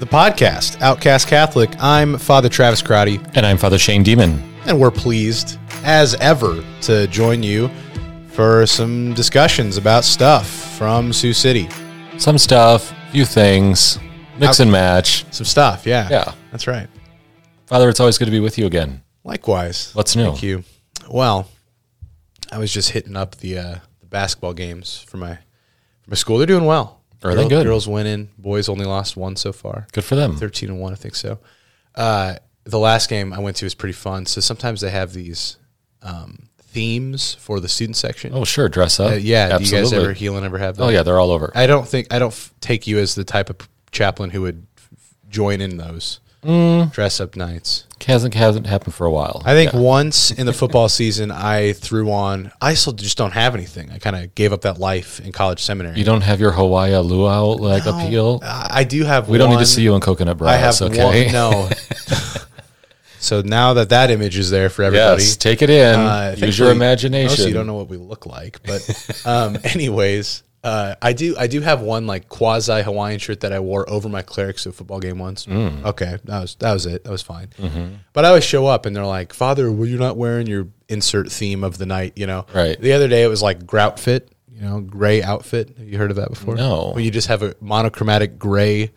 the podcast, Outcast Catholic. I'm Father Travis Crotty, And I'm Father Shane Demon. and we're pleased, as ever, to join you for some discussions about stuff from Sioux City. Some stuff, few things, mix Out- and match. Some stuff, yeah. Yeah. That's right. Father, it's always good to be with you again. Likewise. What's new? Thank you. Well, I was just hitting up the, uh, the basketball games for my for my school. They're doing well. Are they Girl- good? Girls winning. Boys only lost one so far. Good for them. 13 and 1 i think so uh, the last game i went to was pretty fun so sometimes they have these um, themes for the student section Oh, sure. Dress up. Uh, yeah do you guys ever heal ever have that Oh, yeah. They're all over. i don't think i don't f- take you as the type of chaplain who would f- join in those dress up nights hasn't, hasn't happened for a while. i think Yeah. once in the football season i threw on i still just don't have anything i kind of gave up that life in college seminary You don't have your Hawaii luau like appeal? I do have We don't need to see you in coconut bras, I have okay? one. No. so now that that image is there for everybody, Yes, take it in. uh, Use your imagination. Most you don't know what we look like, but um, anyways, uh, I do. I do have one like quasi Hawaiian shirt that I wore over my clerics to a football game once. Mm. Okay, that was that was it. That was fine. Mm-hmm. But I always show up and they're like, "Father, were you're not wearing your insert theme of the night." You know, Right. The other day it was like grout fit. You know, gray outfit. Have you heard of that before? No. When you just have a monochromatic gray,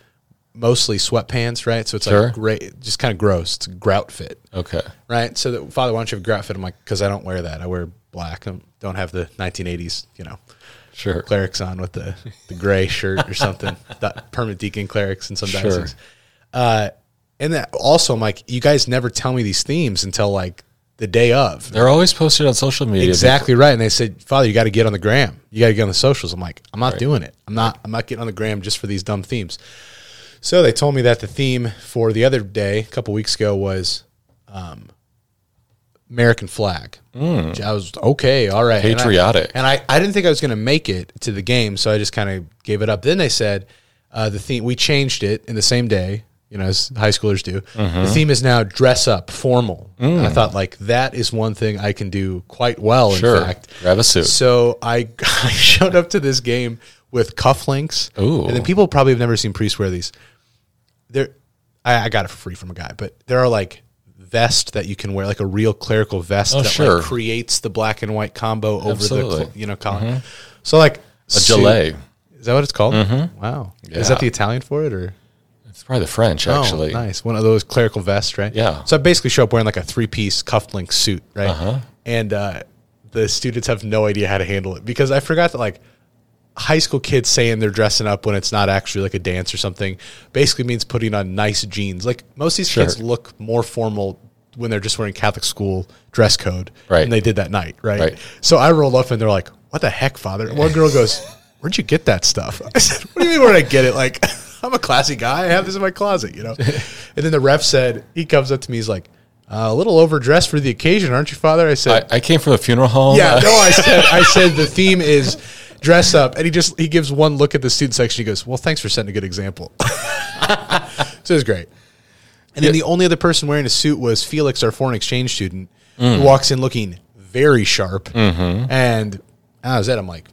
mostly sweatpants, right? So it's Sure. like gray, just kind of gross. It's grout fit Okay. right? So, the, Father, why don't you have grout fit? I'm like, because I don't wear that. I wear black. I don't have the 1980s, you know, Sure. clerics on with the, the gray shirt or something. that permanent deacon clerics in some Sure. dioceses. Uh, and that also, I'm like, you guys never tell me these themes until like the day of. They're always posted on social media. Exactly right. And they said, Father, you got to get on the gram. You got to get on the socials. I'm like, I'm not doing it. I'm not. I'm not getting on the gram just for these dumb themes. So they told me that the theme for the other day, a couple weeks ago, was um, American flag. Which I was okay, all right, And I- Patriotic. And I, I, didn't think I was going to make it to the game, so I just kind of gave it up. Then they said uh, the theme. We changed it in the same day. You know, as high schoolers do. Mm-hmm. The theme is now dress up, formal. And I mm. thought like that is one thing I can do quite well. Sure. In fact, Grab a suit. so I, I showed up to this game with cufflinks. Ooh. And then people probably have never seen priests wear these. There, I, I got it for free from a guy, but there are like vest that you can wear, like a real clerical vest Oh, that sure. like creates the black and white combo over Absolutely. Mm-hmm. the you know collar. So like A gilet. Is that what it's called? Wow. Is that the Italian for it or? It's probably the French, actually. Oh, nice. One of those clerical vests, right? Yeah. So I basically show up wearing like a three piece cufflink suit, right? Uh-huh. And uh, the students have no idea how to handle it because I forgot that like high school kids saying they're dressing up when it's not actually like a dance or something basically means putting on nice jeans. Like most of these Sure. kids look more formal when they're just wearing Catholic school dress code. Right. And they did that night, right? Right. So I roll up and they're like, what the heck, father? And one girl goes, where'd you get that stuff? I said, what do you mean where'd I get it? Like, I'm a classy guy. I have this in my closet, you know? and then the ref said, he comes up to me, he's like, uh, a little overdressed for the occasion, aren't you, father? I said, I, I came from a funeral home. yeah, no, I said, I said the theme is dress up. And he just, he gives one look at the student section. He goes, well, thanks for setting a good example. so it was great. And then the only other person wearing a suit was Felix, our foreign exchange student, Mm. who walks in looking very sharp. Mm-hmm. And that was it. I'm like,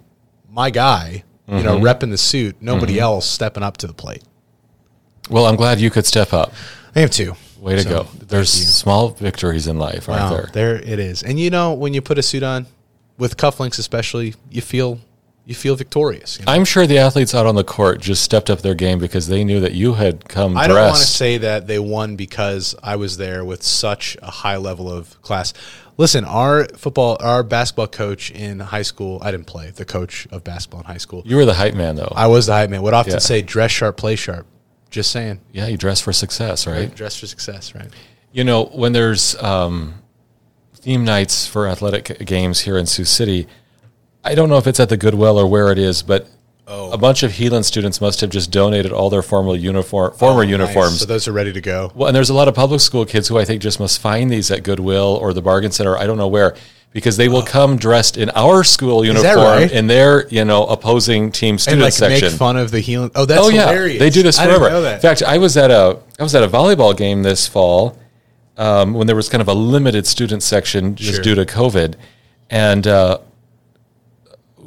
my guy, you know, Mm-hmm. repping the suit, nobody else stepping up to the plate. Well, I'm glad you could step up. I have two. Way to So, go. There's small victories in life, aren't Wow, there? there it is. And you know, when you put a suit on, with cufflinks especially, you feel you feel victorious. you know? I'm sure the athletes out on the court just stepped up their game because they knew that you had come I don't want to say that they won because I was there with such a high level of class. Listen, our football, our basketball coach in high school, I didn't play. The coach of basketball in high school, you were the hype man, though. I was the hype man. Would often Yeah. say, "Dress sharp, play sharp." Just saying, yeah, you dress for success, right? dress for success, right? You know, when there's um, theme nights for athletic games here in Sioux City, I don't know if it's at the Goodwill or where it is, but a bunch of Heelan students must have just donated all their formal uniform, former Oh, Nice. uniforms. So those are ready to go. Well, and there's a lot of public school kids who I think just must find these at Goodwill or the bargain center. I don't know where because they will come dressed in our school uniform right? in their you know opposing team And student like section. make fun of the Heelan. Oh, that's oh yeah, hilarious. they do this forever. In fact, I was at a I was at a volleyball game this fall um, when there was kind of a limited student section just Sure. due to COVID, and uh,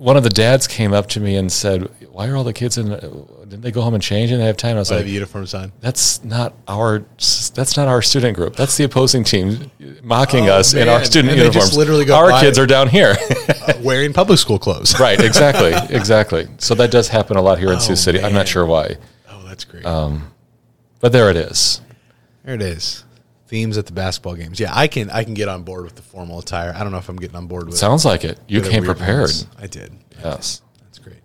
one of the dads came up to me and said, "Why are all the kids in? Didn't they go home and change and they have time?" And I was I like, have the uniforms on. that's not our that's not our student group. That's the opposing team mocking Oh, us in our student And uniforms. literally go our kids are down here. Uh, wearing public school clothes. right, exactly, exactly. So that does happen a lot here in Oh, Sioux City. I'm not sure why, Oh, that's great. Um, but there it is. there it is. Themes at the basketball games. Yeah, I can I can get on board with the formal attire. I don't know if I'm getting on board with it. Sounds like it. You came prepared. ones. I did. Yes, That's great.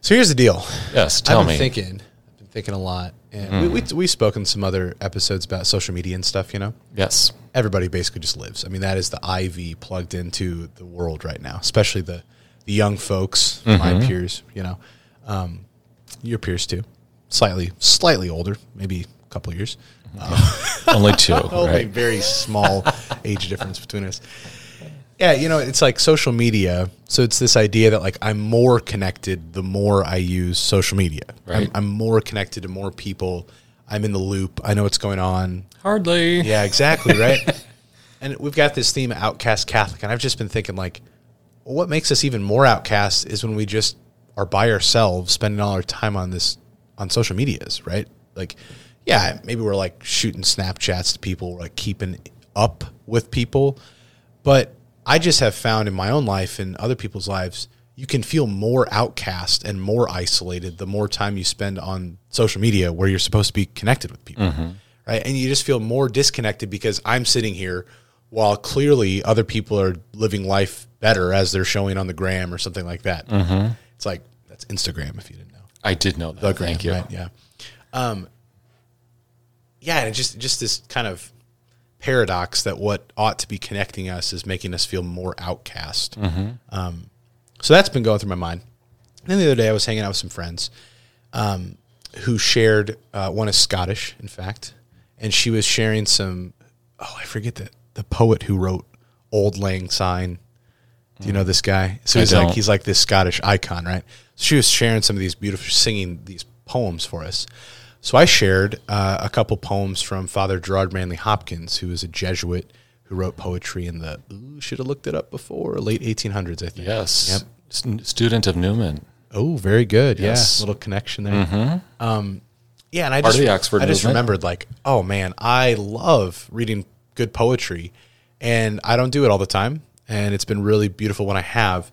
So here's the deal. yes. Tell I've been me. thinking. I've been thinking a lot, and we, we we've spoken some other episodes about social media and stuff. You know, yes, everybody basically just lives. I mean, that is the IV plugged into the world right now, especially the the young folks, my peers. You know, um, your peers too, slightly slightly older, maybe a couple years. only two. Only right. very small age difference between us. Yeah, you know, it's like social media. So it's this idea that like I'm more connected the more I use social media. Right. I'm, I'm more connected to more people. I'm in the loop. I know what's going on. Hardly. Yeah, exactly, right? and we've got this theme outcast Catholic, and I've just been thinking like, what makes us even more outcast is when we just are by ourselves, spending all our time on this on social medias, right? Like, yeah, maybe we're like shooting Snapchats to people, like keeping up with people, but I just have found in my own life and other people's lives, you can feel more outcast and more isolated the more time you spend on social media where you're supposed to be connected with people. Right. And you just feel more disconnected because I'm sitting here while clearly other people are living life better as they're showing on the gram or something like that. It's like that's Instagram if you didn't know. I did know that. The gram, Thank you. right, yeah. Um, yeah, and just just this kind of paradox that what ought to be connecting us is making us feel more outcast. Um, so that's been going through my mind. And then the other day, I was hanging out with some friends um, who shared. Uh, one is Scottish, in fact, and she was sharing some. Oh, I forget the the poet who wrote "Auld Lang Syne." Do you know this guy? So I he's like don't. he's like this Scottish icon, right? So she was sharing some of these beautiful, singing these poems for us. So I shared uh, a couple poems from Father Gerard Manley Hopkins, who was a Jesuit who wrote poetry in the ooh, should have looked it up before late 1800s, I think. Yes. Yep. S- Student of Newman. Oh, very good. Yes. Yeah, little connection there. Um, yeah, and I Part just of the Oxford I just remembered like, oh man, I love reading good poetry, and I don't do it all the time, and it's been really beautiful when I have.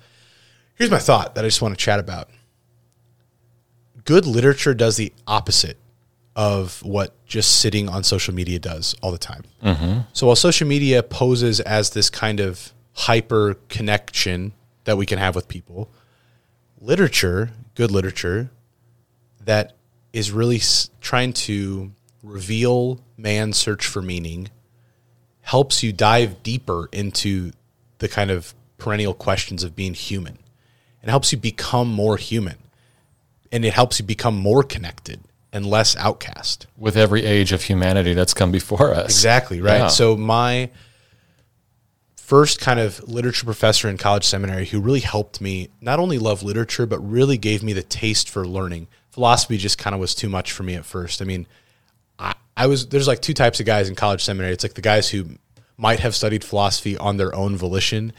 Here's my thought that I just want to chat about. Good literature does the opposite of what just sitting on social media does all the time. Mm-hmm. So while social media poses as this kind of hyper connection that we can have with people, literature, good literature, that is really s- trying to reveal man's search for meaning, helps you dive deeper into the kind of perennial questions of being human. It helps you become more human. And it helps you become more connected and less outcast. With every age of humanity that's come before us. Exactly, right? Yeah. So my first kind of literature professor in college seminary who really helped me not only love literature but really gave me the taste for learning. Philosophy just kind of was too much for me at first. I mean, I, I was there's like two types of guys in college seminary. It's like the guys who might have studied philosophy on their own volition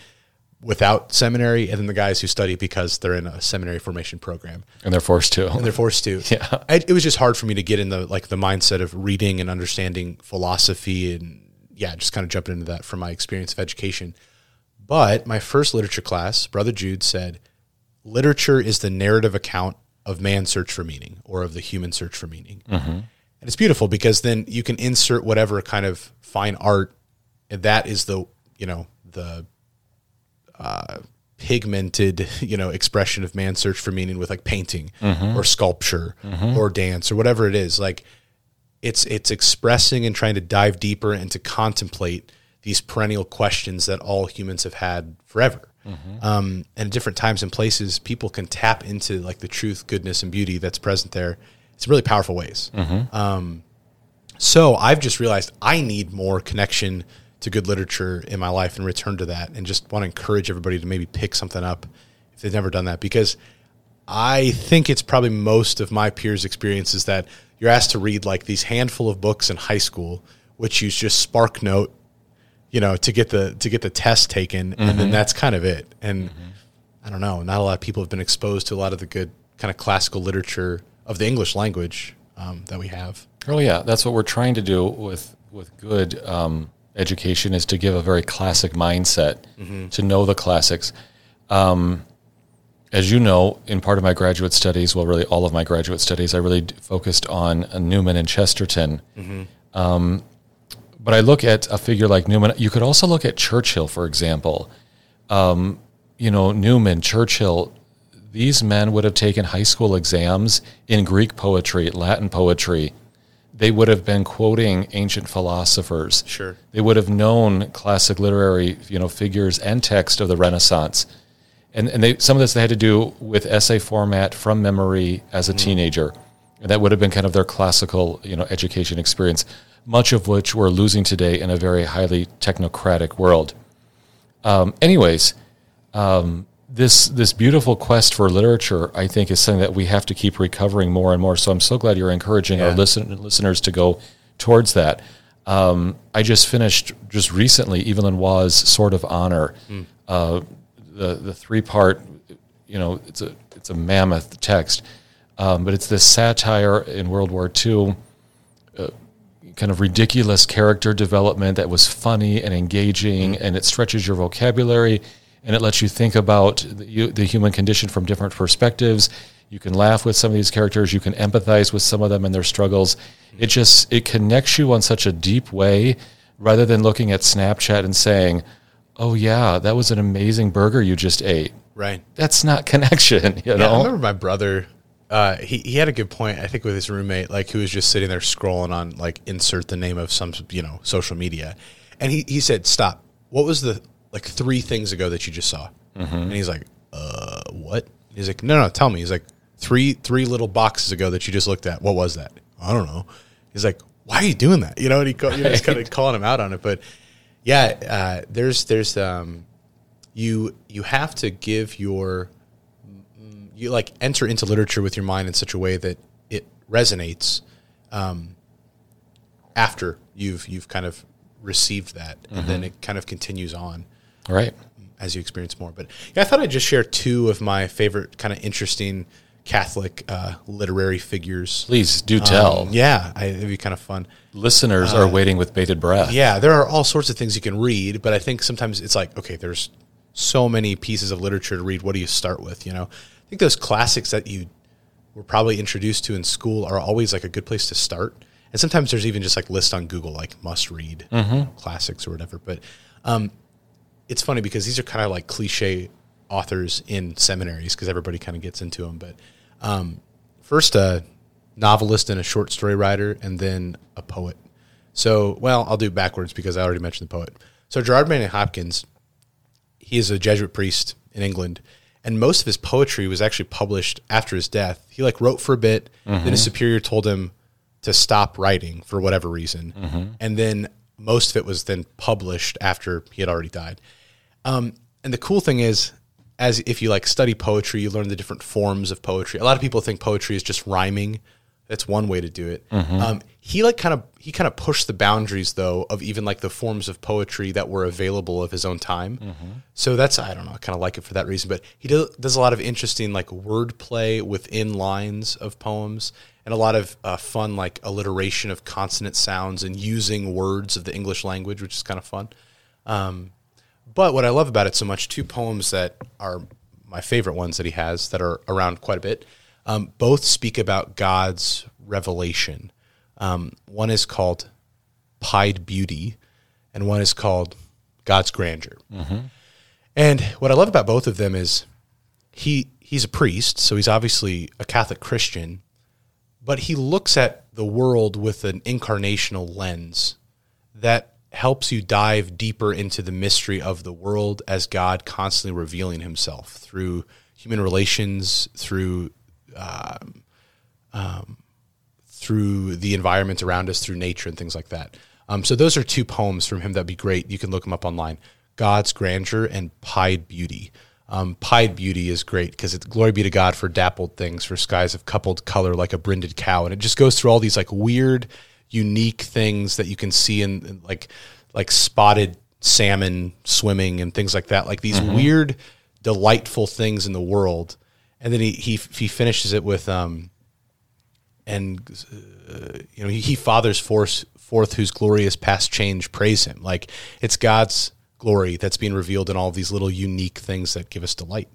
without seminary, and then the guys who study because they're in a seminary formation program And they're forced to. and they're forced to. Yeah. I, it was just hard for me to get in the like the mindset of reading and understanding philosophy and yeah, just kind of jumping into that from my experience of education. But my first literature class, Brother Jude said, literature is the narrative account of man's search for meaning or of the human search for meaning. Mm-hmm. And it's beautiful because then you can insert whatever kind of fine art and that is the, you know, the Uh, pigmented, you know, expression of man's search for meaning with like painting mm-hmm. or sculpture mm-hmm. or dance or whatever it is. Like it's it's expressing and trying to dive deeper and to contemplate these perennial questions that all humans have had forever. Mm-hmm. Um, and at different times and places, people can tap into like the truth, goodness, and beauty that's present there. It's really powerful ways. Um, so I've just realized I need more connection to good literature in my life and return to that, and just want to encourage everybody to maybe pick something up if they've never done that because I think it's probably most of my peers' experiences that you're asked to read like these handful of books in high school, which you just spark note, you know, to get the to get the test taken, and then that's kind of it. And I don't know, not a lot of people have been exposed to a lot of the good kind of classical literature of the English language um, that we have. Oh yeah, that's what we're trying to do with with good um, education is to give a very classic mindset to know the classics. Um, as you know, in part of my graduate studies, well, really all of my graduate studies, I really d- focused on uh, Newman and Chesterton. Um, but I look at a figure like Newman. You could also look at Churchill, for example. Um, you know, Newman, Churchill, these men would have taken high school exams in Greek poetry, Latin poetry. They would have been quoting ancient philosophers. Sure. They would have known classic literary, you know, figures and text of the Renaissance. And, and they, some of this they had to do with essay format from memory as a teenager. And that would have been kind of their classical, you know, education experience, much of which we're losing today in a very highly technocratic world. Um, anyways, um, this this beautiful quest for literature, I think, is something that we have to keep recovering more and more. So I'm so glad you're encouraging our listen, listeners to go towards that. Um, I just finished just recently Evelyn Waugh's Sword of Honor, uh, the the three part. You know, it's a it's a mammoth text, um, but it's this satire in World War II kind of ridiculous character development that was funny and engaging, and it stretches your vocabulary and it lets you think about the, the human condition from different perspectives. You can laugh with some of these characters. You can empathize with some of them and their struggles. It just it connects you on such a deep way, rather than looking at Snapchat and saying, "Oh yeah, that was an amazing burger you just ate." Right. That's not connection, you Yeah, I remember my brother. Uh, he he had a good point. I think with his roommate, like who was just sitting there scrolling on like insert the name of some you know social media, and he he said, "Stop. What was the like three things ago that you just saw?" And he's like, "Uh, what?" He's like, "No, no, tell me." He's like, three three little boxes ago that you just looked at. What was that?" I don't know. He's like, "Why are you doing that?" You know, and he you know, he's kind of calling him out on it. But yeah, uh, there's there's um, you you have to give your you like enter into literature with your mind in such a way that it resonates um, after you've you've kind of received that, and then it kind of continues on Right. as you experience more. But yeah, I thought I'd just share two of my favorite kind of interesting Catholic uh, literary figures. Please do tell. Um, yeah, I, it'd be kind of fun. Listeners are waiting with bated breath. Yeah, there are all sorts of things you can read, but I think sometimes it's like, okay, there's so many pieces of literature to read. What do you start with? You know, I think those classics that you were probably introduced to in school are always like a good place to start. And sometimes there's even just like lists on Google, like must read classics or whatever. But um, it's funny because these are kind of like cliche authors in seminaries because everybody kind of gets into them. But um, first, a novelist and a short story writer, and then a poet. So, well, I'll do it backwards because I already mentioned the poet. So, Gerard Manley Hopkins, he is a Jesuit priest in England, and most of his poetry was actually published after his death. He like wrote for a bit, then his superior told him to stop writing for whatever reason, and then most of it was then published after he had already died. Um, and the cool thing is, as if you like study poetry, you learn the different forms of poetry. A lot of people think poetry is just rhyming. That's one way to do it. Um, he like kind of he kind of pushed the boundaries though of even like the forms of poetry that were available of his own time. So that's I don't know, I kind of like it for that reason. But he does, does a lot of interesting like wordplay within lines of poems, and a lot of uh, fun like alliteration of consonant sounds and using words of the English language, which is kind of fun. Um, but what I love about it so much, two poems that are my favorite ones that he has that are around quite a bit, um, both speak about God's revelation. Um, one is called Pied Beauty, and one is called God's Grandeur. And what I love about both of them is he he's a priest, so he's obviously a Catholic Christian, but he looks at the world with an incarnational lens that helps you dive deeper into the mystery of the world as God constantly revealing himself through human relations, through um, um, through the environment around us, through nature and things like that. Um, so those are two poems from him that'd be great. You can look them up online. God's grandeur and pied beauty. Um, pied beauty is great because it's glory be to God for dappled things, for skies of coupled color like a brinded cow, and it just goes through all these like weird, unique things that you can see in, in like like spotted salmon swimming and things like that, like these weird, delightful things in the world. And then he he he finishes it with um, and uh, you know he, he fathers forth forth whose glorious past change praise him. Like it's God's glory that's being revealed in all of these little unique things that give us delight.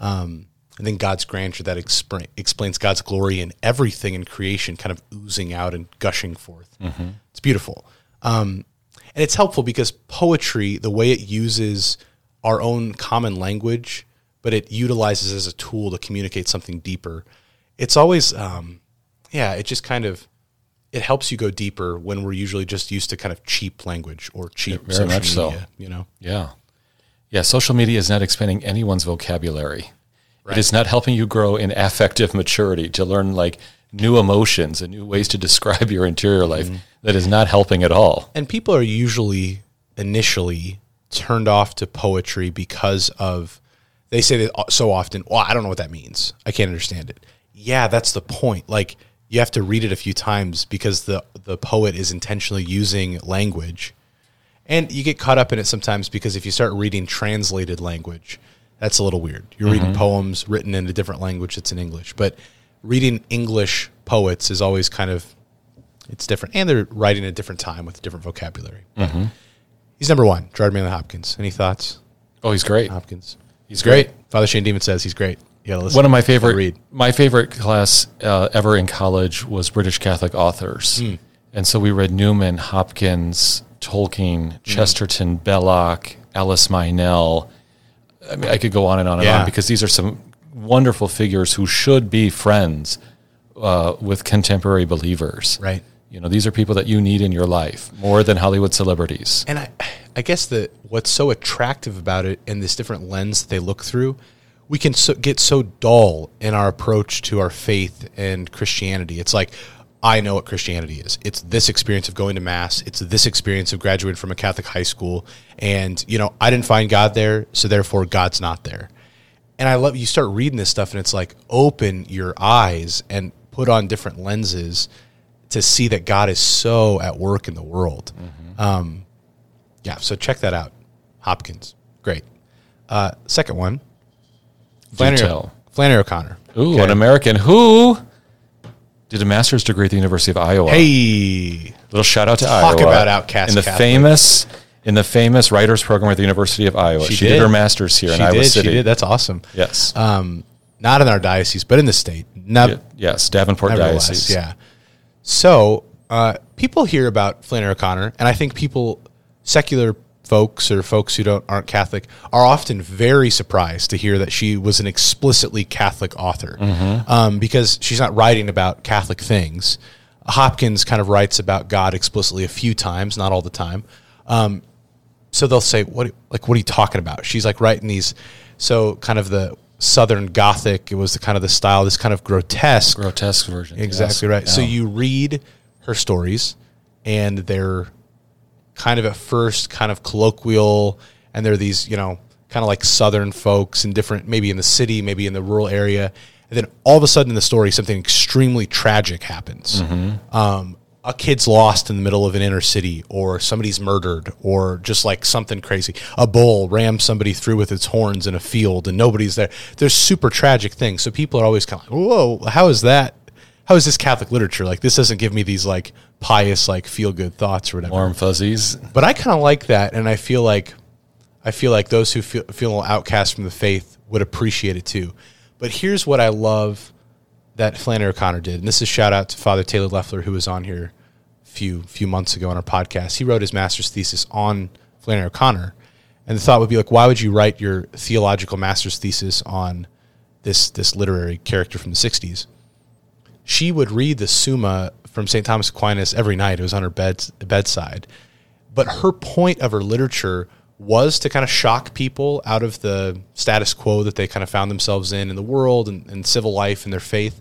Um, and then God's grandeur that expra- explains God's glory in everything in creation, kind of oozing out and gushing forth. It's beautiful. Um, and it's helpful because poetry, the way it uses our own common language, but it utilizes as a tool to communicate something deeper. It's always, um, yeah, it just kind of it helps you go deeper when we're usually just used to kind of cheap language or cheap very social much so. media, You know, Yeah. Yeah. Social media is not expanding anyone's vocabulary. It is not helping you grow in affective maturity to learn like new emotions and new ways to describe your interior life. Mm-hmm. That is not helping at all. and people are usually initially turned off to poetry because of they say that so often well i don't know what that means. I can't understand it. Yeah that's the point. Like you have to read it a few times because the the poet is intentionally using language. And you get caught up in it sometimes because if you start reading translated language that's a little weird you're reading poems written in a different language that's in english but reading english poets is always kind of it's different, and they're writing at a different time with a different vocabulary. He's number one, Gerard Manley Hopkins. Any thoughts? Oh, he's great. Hopkins. He's great. Father Shane Demon says he's great. You gotta listen. One of my favorite read. my favorite class uh, ever in college was British Catholic authors, Hmm. and so we read Newman, Hopkins, Hmm. Tolkien, Chesterton, Belloc, Alice Meynell. I mean, I could go on and on and Yeah. on because these are some wonderful figures who should be friends uh, with contemporary believers. Right. You know, these are people that you need in your life more than Hollywood celebrities. And I, I guess that what's so attractive about it and this different lens that they look through, we can so, get so dull in our approach to our faith and Christianity. It's like, I know what Christianity is. It's this experience of going to mass. It's this experience of graduating from a Catholic high school. And, you know, I didn't find God there, so therefore God's not there. And I love you start reading this stuff and it's like open your eyes and put on different lenses to see that God is so at work in the world. Um, yeah, so check that out. Hopkins, great. Uh, second one, Flannery. Flannery O'Connor. Ooh, Okay. an American who did a master's degree at the University of Iowa. Hey, Little shout out to Talk Iowa. about outcast in the Catholic. famous in the famous writers program at the University of Iowa. She, did. her master's here she in Iowa City. She did. That's awesome. Yes. Um, not in our diocese, but in the state. Yeah, yes, Davenport Diocese. Yeah. So uh, people hear about Flannery O'Connor, and I think people, secular folks or folks who don't aren't Catholic, are often very surprised to hear that she was an explicitly Catholic author, um, because she's not writing about Catholic things. Hopkins kind of writes about God explicitly a few times, not all the time. Um, so they'll say, "What? Like, what are you talking about?" She's like writing these, so kind of the Southern Gothic. It was the kind of the style, this kind of grotesque, Grotesque version. Exactly yes. right. So you read her stories, and they're kind of at first kind of colloquial, and they're these you know kind of like Southern folks in different, maybe in the city, maybe in the rural area, and then all of a sudden in the story something extremely tragic happens. Um, a kid's lost in the middle of an inner city, or somebody's murdered, or just like something crazy. A bull rams somebody through with its horns in a field, and nobody's there. There's super tragic things. So people are always kind of like, "Whoa, how is that? How is this Catholic literature? Like this doesn't give me these like pious, like feel good thoughts or whatever." warm fuzzies. But I kind of like that, and I feel like I feel like those who feel, feel a little outcast from the faith would appreciate it too. But here's what I love that Flannery O'Connor did, and this is a shout out to Father Taylor Leffler, who was on here a few few months ago on our podcast. He wrote his master's thesis on Flannery O'Connor, and the thought would be like, why would you write your theological master's thesis on this this literary character from the '60s? She would read the Summa from St. Thomas Aquinas every night. It was on her bed, bedside but her point of her literature was to kind of shock people out of the status quo that they kind of found themselves in in the world and, and civil life and their faith.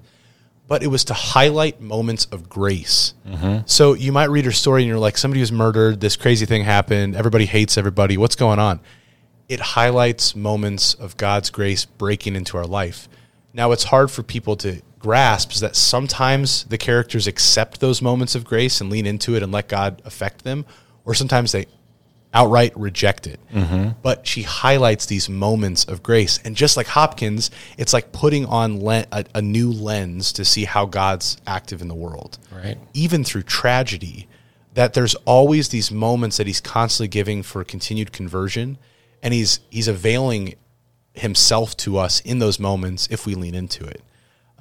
But it was to highlight moments of grace. Mm-hmm. So you might read her story and you're like, somebody was murdered, this crazy thing happened, everybody hates everybody, what's going on? It highlights moments of God's grace breaking into our life. Now, it's hard for people to grasp is that sometimes the characters accept those moments of grace and lean into it and let God affect them, or sometimes they outright reject it. Mm-hmm. But she highlights these moments of grace. And just like Hopkins, it's like putting on le- a, a new lens to see how God's active in the world. Right. Even through tragedy, that there's always these moments that he's constantly giving for continued conversion. And he's he's availing himself to us in those moments if we lean into it.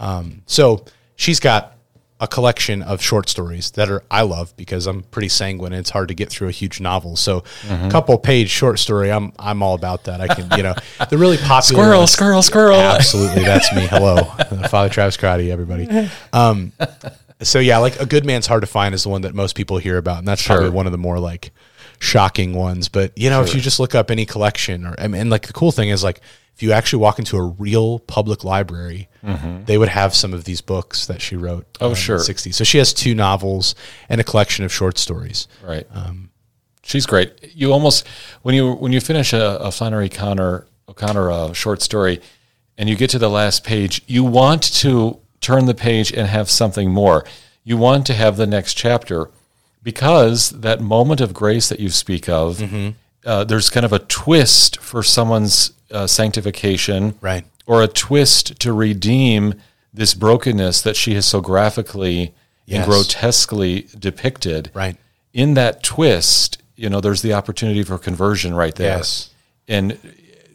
Um, so she's got a collection of short stories that are I love because I'm pretty sanguine and it's hard to get through a huge novel. So a couple page short story, I'm I'm all about that. I can you know the really popular Squirrel, ones- squirrel, squirrel. Absolutely, that's me. Hello, Father Travis Crotty, everybody. Um, so yeah, like a good man's hard to find is the one that most people hear about, and that's probably one of the more like shocking ones. But you know, if you just look up any collection, or I mean, and like the cool thing is like if you actually walk into a real public library, they would have some of these books that she wrote. Mm-hmm. Oh, in the sure. 60s. So she has two novels and a collection of short stories. Right. She's great. You almost when you when you finish a, a Flannery Connor O'Connor uh, short story, and you get to the last page, you want to turn the page and have something more. You want to have the next chapter because that moment of grace that you speak of, Mm-hmm. Uh, there's kind of a twist for someone's uh, sanctification, Right. Or a twist to redeem this brokenness that she has so graphically Yes. and grotesquely depicted Right. in that twist, you know, there's the opportunity for conversion right there. Yes. And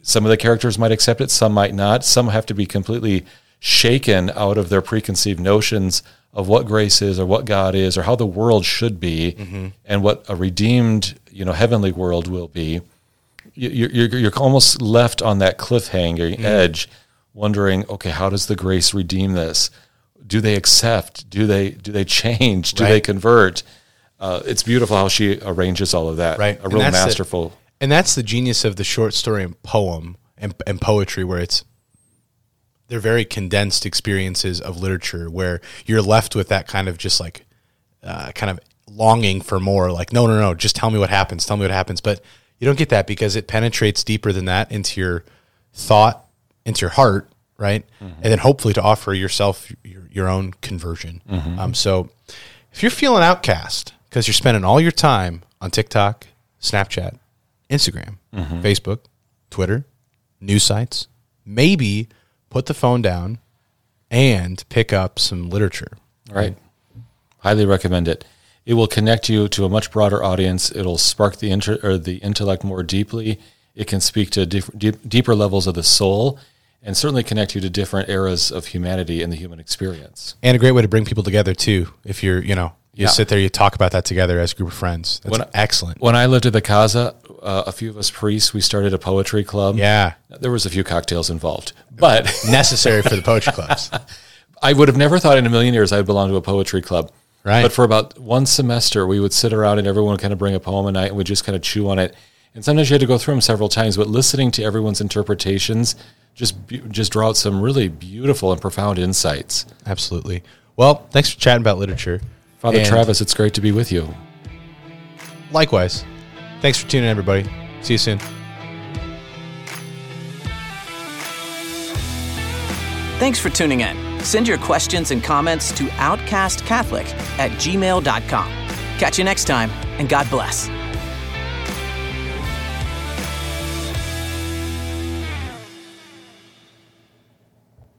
some of the characters might accept it, some might not. Some have to be completely shaken out of their preconceived notions of what grace is or what God is or how the world should be and what a redeemed, you know, heavenly world will be. You- You're, you're, you're almost left on that cliffhanger edge wondering, okay, how does the grace redeem this? Do they accept? Do they do they change? Do they convert? Uh, it's beautiful how she arranges all of that. Right. a And real the- masterful. And that's the genius of the short story and poem and, and poetry, where it's they're very condensed experiences of literature, where you're left with that kind of just like uh, kind of longing for more. Like, no, no, no, just tell me what happens. Tell me what happens. But you don't get that because it penetrates deeper than that into your thought, into your heart, right? And then hopefully to offer yourself your, your own conversion. Um, so if you're feeling outcast because you're spending all your time on TikTok, Snapchat, Instagram, Facebook, Twitter, news sites, maybe put the phone down and pick up some literature. Right. Highly recommend it. It will connect you to a much broader audience. It'll spark the inter- or the intellect more deeply. It can speak to diff- deep, deeper levels of the soul, and certainly connect you to different eras of humanity and the human experience. And a great way to bring people together too. If you're, you know, you Yeah. sit there, you talk about that together as a group of friends. That's When excellent. When I lived at the Casa, uh, a few of us priests, we started a poetry club. Yeah. There was a few cocktails involved, but Necessary for the poetry clubs. I would have never thought in a million years I'd belong to a poetry club. Right. But for about one semester, we would sit around and everyone would kind of bring a poem a night and we'd just kind of chew on it. And sometimes you had to go through them several times, but listening to everyone's interpretations just just draw out some really beautiful and profound insights. Absolutely. Well, thanks for chatting about literature. Father And Travis, it's great to be with you. Likewise. Thanks for tuning in, everybody. See you soon. Thanks for tuning in. Send your questions and comments to outcastcatholic at gmail.com. Catch you next time, and God bless.